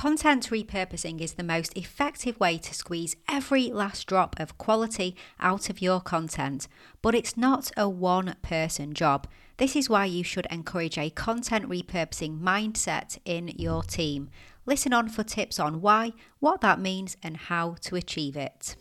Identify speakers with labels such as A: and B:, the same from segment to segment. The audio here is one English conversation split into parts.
A: Content repurposing is the most effective way to squeeze every last drop of quality out of your content, but it's not a one person job. This is why you should encourage a content repurposing mindset in your team. Listen on for tips on why, what that means, and how to achieve it.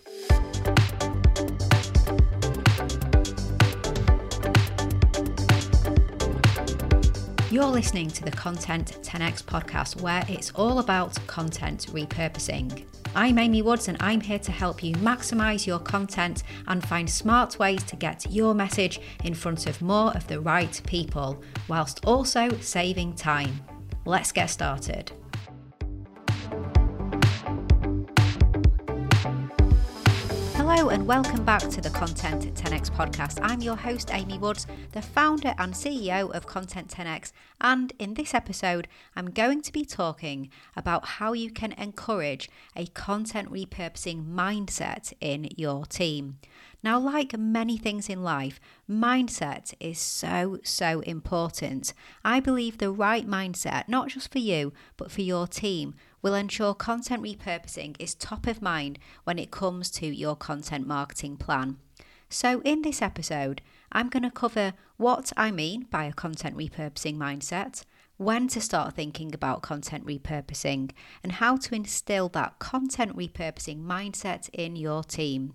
A: You're listening to the Content 10x podcast, where it's all about content repurposing. I'm Amy Woods, and I'm here to help you maximize your content and find smart ways to get your message in front of more of the right people, whilst also saving time. Let's get started. Hello, and welcome back to the Content 10x podcast. I'm your host, Amy Woods, the founder and CEO of Content 10x. And in this episode, I'm going to be talking about how you can encourage a content repurposing mindset in your team. Now, like many things in life, mindset is so, so important. I believe the right mindset, not just for you, but for your team, will ensure content repurposing is top of mind when it comes to your content marketing plan. So, in this episode, I'm going to cover what I mean by a content repurposing mindset, when to start thinking about content repurposing, and how to instill that content repurposing mindset in your team.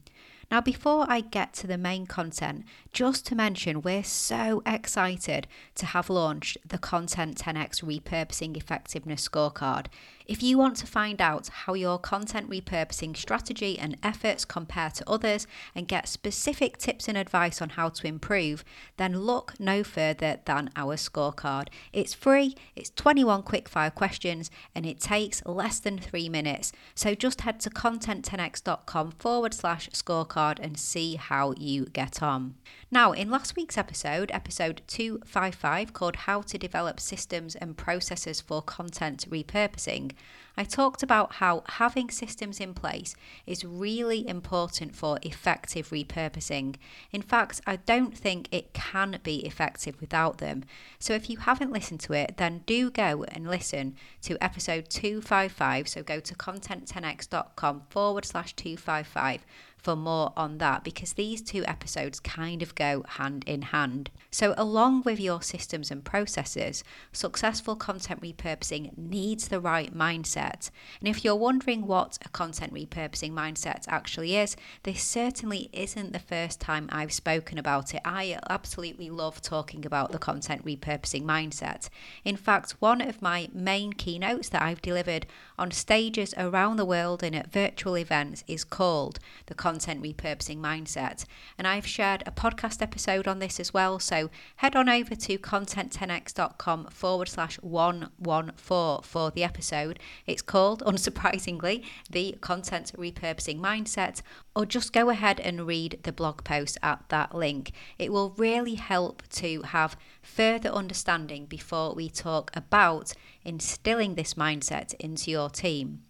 A: Now, before I get to the main content, just to mention we're so excited to have launched the Content 10x Repurposing Effectiveness Scorecard. If you want to find out how your content repurposing strategy and efforts compare to others and get specific tips and advice on how to improve, then look no further than our scorecard. It's free, it's 21 quickfire questions, and it takes less than three minutes. So just head to content10x.com forward slash scorecard and see how you get on. Now, in last week's episode, episode 255, called How to Develop Systems and Processes for Content Repurposing, I talked about how having systems in place is really important for effective repurposing. In fact, I don't think it can be effective without them. So if you haven't listened to it, then do go and listen to episode 255. So go to content10x.com forward slash 255 for more on that because these two episodes kind of go hand in hand. So, along with your systems and processes, successful content repurposing needs the right mindset. And if you're wondering what a content repurposing mindset actually is, this certainly isn't the first time I've spoken about it. I absolutely love talking about the content repurposing mindset. In fact, one of my main keynotes that I've delivered on stages around the world and at virtual events is called the content repurposing mindset. And I've shared a podcast episode on this as well. So head on over to content10x.com forward slash 114 for the episode. It's called, unsurprisingly, the content repurposing mindset. Or just go ahead and read the blog post at that link. It will really help to have further understanding before we talk about instilling this mindset into your team.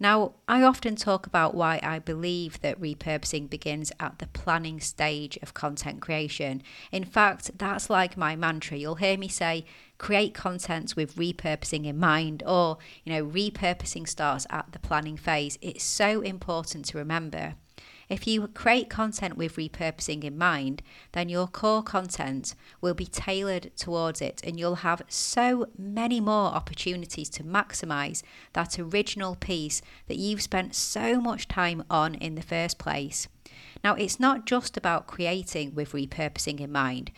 A: Now, I often talk about why I believe that repurposing begins at the planning stage of content creation. In fact, that's like my mantra. You'll hear me say, create content with repurposing in mind, or, you know, repurposing starts at the planning phase. It's so important to remember. If you create content with repurposing in mind, then your core content will be tailored towards it and you'll have so many more opportunities to maximize that original piece that you've spent so much time on in the first place. Now, it's not just about creating with repurposing in mind.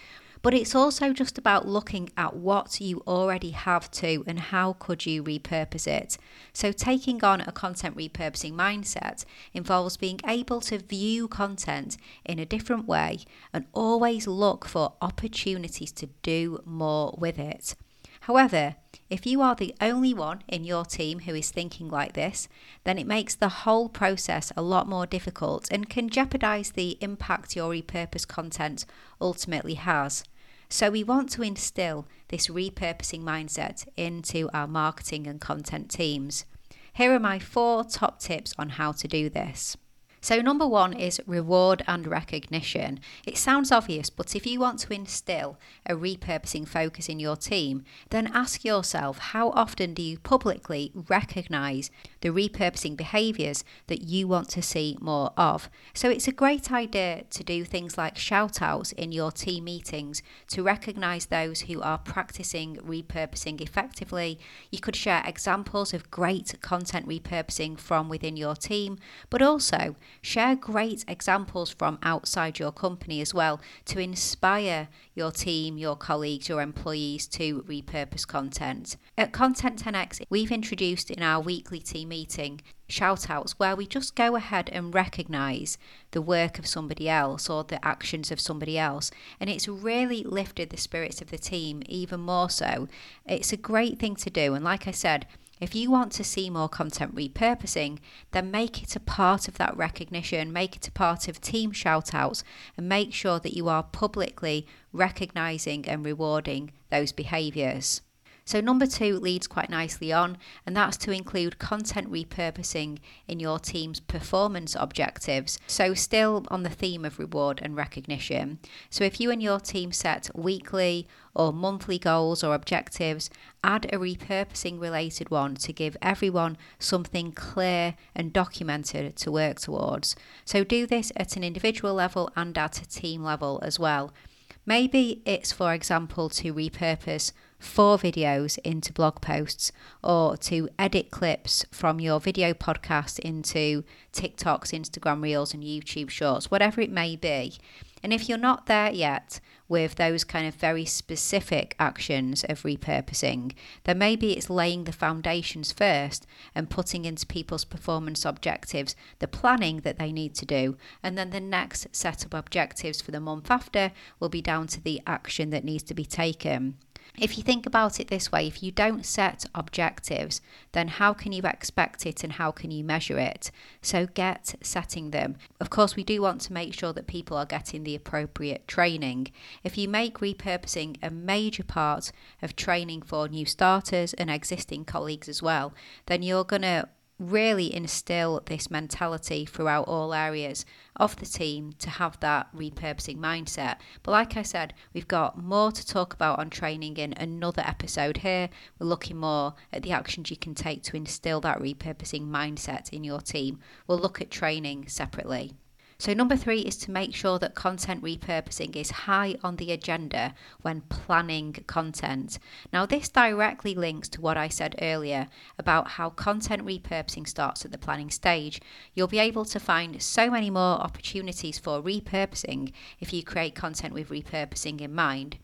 A: But it's also just about looking at what you already have to and how could you repurpose it. So taking on a content repurposing mindset involves being able to view content in a different way and always look for opportunities to do more with it. However, if you are the only one in your team who is thinking like this, then it makes the whole process a lot more difficult and can jeopardize the impact your repurposed content ultimately has. So, we want to instill this repurposing mindset into our marketing and content teams. Here are my four top tips on how to do this. So, number one is reward and recognition. It sounds obvious, but if you want to instill a repurposing focus in your team, then ask yourself how often do you publicly recognise the repurposing behaviours that you want to see more of? So, it's a great idea to do things like shout outs in your team meetings to recognise those who are practicing repurposing effectively. You could share examples of great content repurposing from within your team, but also Share great examples from outside your company as well to inspire your team, your colleagues, your employees to repurpose content. At Content 10x, we've introduced in our weekly team meeting shout outs where we just go ahead and recognize the work of somebody else or the actions of somebody else. And it's really lifted the spirits of the team even more so. It's a great thing to do. And like I said, if you want to see more content repurposing, then make it a part of that recognition, make it a part of team shoutouts, and make sure that you are publicly recognizing and rewarding those behaviors. So, number two leads quite nicely on, and that's to include content repurposing in your team's performance objectives. So, still on the theme of reward and recognition. So, if you and your team set weekly or monthly goals or objectives, add a repurposing related one to give everyone something clear and documented to work towards. So, do this at an individual level and at a team level as well. Maybe it's, for example, to repurpose four videos into blog posts or to edit clips from your video podcast into TikToks, Instagram Reels, and YouTube Shorts, whatever it may be. And if you're not there yet with those kind of very specific actions of repurposing, then maybe it's laying the foundations first and putting into people's performance objectives the planning that they need to do. And then the next set of objectives for the month after will be down to the action that needs to be taken. If you think about it this way, if you don't set objectives, then how can you expect it and how can you measure it? So get setting them. Of course, we do want to make sure that people are getting the appropriate training. If you make repurposing a major part of training for new starters and existing colleagues as well, then you're going to really instill this mentality throughout all areas of the team to have that repurposing mindset. But like I said, we've got more to talk about on training in another episode here. We're looking more at the actions you can take to instill that repurposing mindset in your team. We'll look at training separately. So, number three is to make sure that content repurposing is high on the agenda when planning content. Now, this directly links to what I said earlier about how content repurposing starts at the planning stage. You'll be able to find so many more opportunities for repurposing if you create content with repurposing in mind.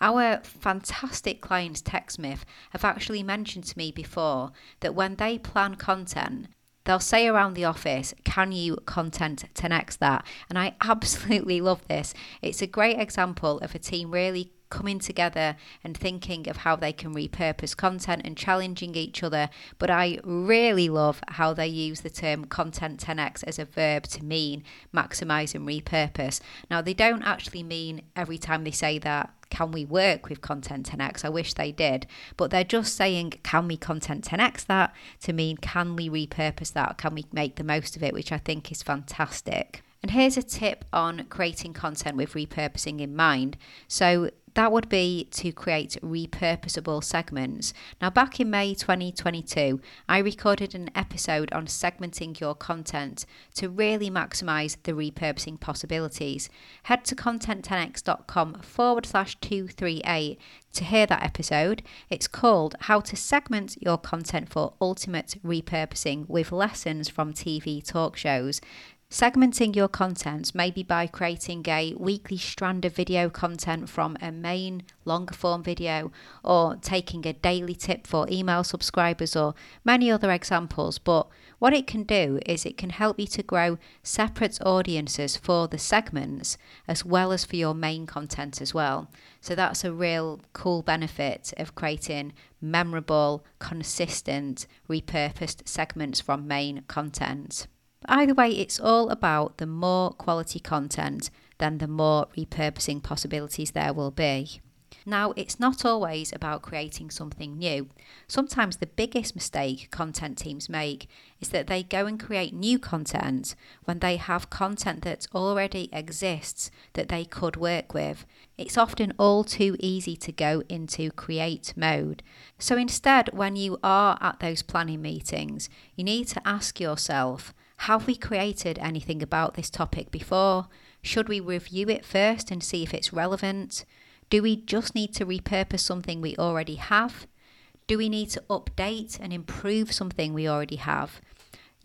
A: Our fantastic clients, TechSmith, have actually mentioned to me before that when they plan content, they'll say around the office, Can you content 10x that? And I absolutely love this. It's a great example of a team really coming together and thinking of how they can repurpose content and challenging each other. But I really love how they use the term content 10x as a verb to mean maximize and repurpose. Now, they don't actually mean every time they say that can we work with content 10x? I wish they did, but they're just saying, can we content 10x that to mean, can we repurpose that? Can we make the most of it? Which I think is fantastic. And here's a tip on creating content with repurposing in mind. So, that would be to create repurposable segments. Now, back in May 2022, I recorded an episode on segmenting your content to really maximize the repurposing possibilities. Head to content10x.com forward slash 238 to hear that episode. It's called How to Segment Your Content for Ultimate Repurposing with Lessons from TV Talk Shows. Segmenting your content maybe by creating a weekly strand of video content from a main longer form video or taking a daily tip for email subscribers or many other examples. But what it can do is it can help you to grow separate audiences for the segments as well as for your main content as well. So that's a real cool benefit of creating memorable, consistent, repurposed segments from main content. Either way, it's all about the more quality content, then the more repurposing possibilities there will be. Now, it's not always about creating something new. Sometimes the biggest mistake content teams make is that they go and create new content when they have content that already exists that they could work with. It's often all too easy to go into create mode. So instead, when you are at those planning meetings, you need to ask yourself, have we created anything about this topic before? Should we review it first and see if it's relevant? Do we just need to repurpose something we already have? Do we need to update and improve something we already have?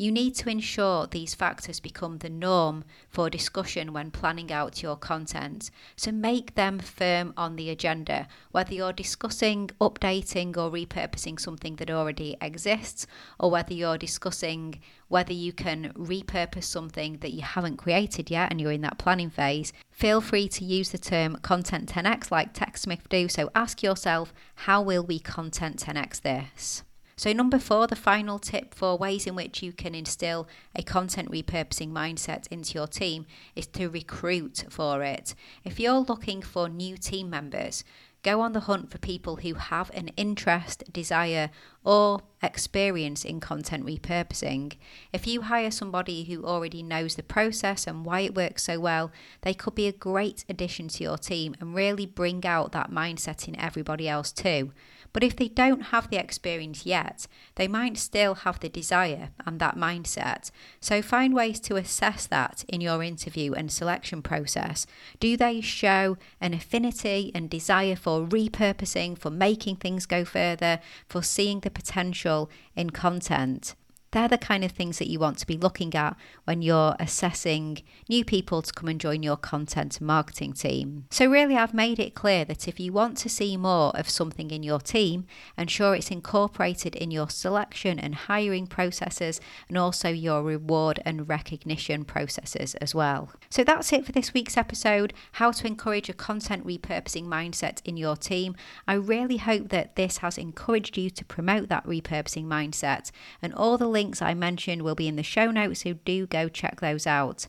A: You need to ensure these factors become the norm for discussion when planning out your content. So make them firm on the agenda, whether you're discussing updating or repurposing something that already exists, or whether you're discussing whether you can repurpose something that you haven't created yet and you're in that planning phase. Feel free to use the term content 10x like TechSmith do. So ask yourself, how will we content 10x this? So, number four, the final tip for ways in which you can instill a content repurposing mindset into your team is to recruit for it. If you're looking for new team members, Go on the hunt for people who have an interest, desire, or experience in content repurposing. If you hire somebody who already knows the process and why it works so well, they could be a great addition to your team and really bring out that mindset in everybody else too. But if they don't have the experience yet, they might still have the desire and that mindset. So find ways to assess that in your interview and selection process. Do they show an affinity and desire for repurposing, for making things go further, for seeing the potential in content? They're the kind of things that you want to be looking at when you're assessing new people to come and join your content marketing team. So, really, I've made it clear that if you want to see more of something in your team, ensure it's incorporated in your selection and hiring processes and also your reward and recognition processes as well. So, that's it for this week's episode how to encourage a content repurposing mindset in your team. I really hope that this has encouraged you to promote that repurposing mindset and all the links I mentioned will be in the show notes, so do go check those out.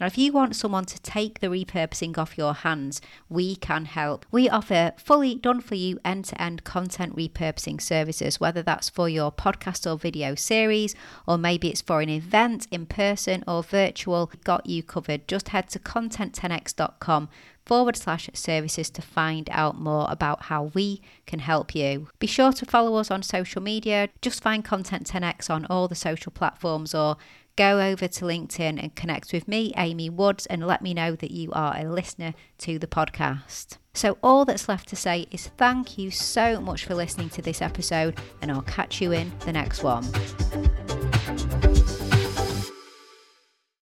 A: Now, if you want someone to take the repurposing off your hands, we can help. We offer fully done for you end to end content repurposing services, whether that's for your podcast or video series, or maybe it's for an event in person or virtual. Got you covered. Just head to content10x.com forward slash services to find out more about how we can help you. Be sure to follow us on social media. Just find Content 10x on all the social platforms or go over to LinkedIn and connect with me, Amy Woods, and let me know that you are a listener to the podcast. So, all that's left to say is thank you so much for listening to this episode, and I'll catch you in the next one.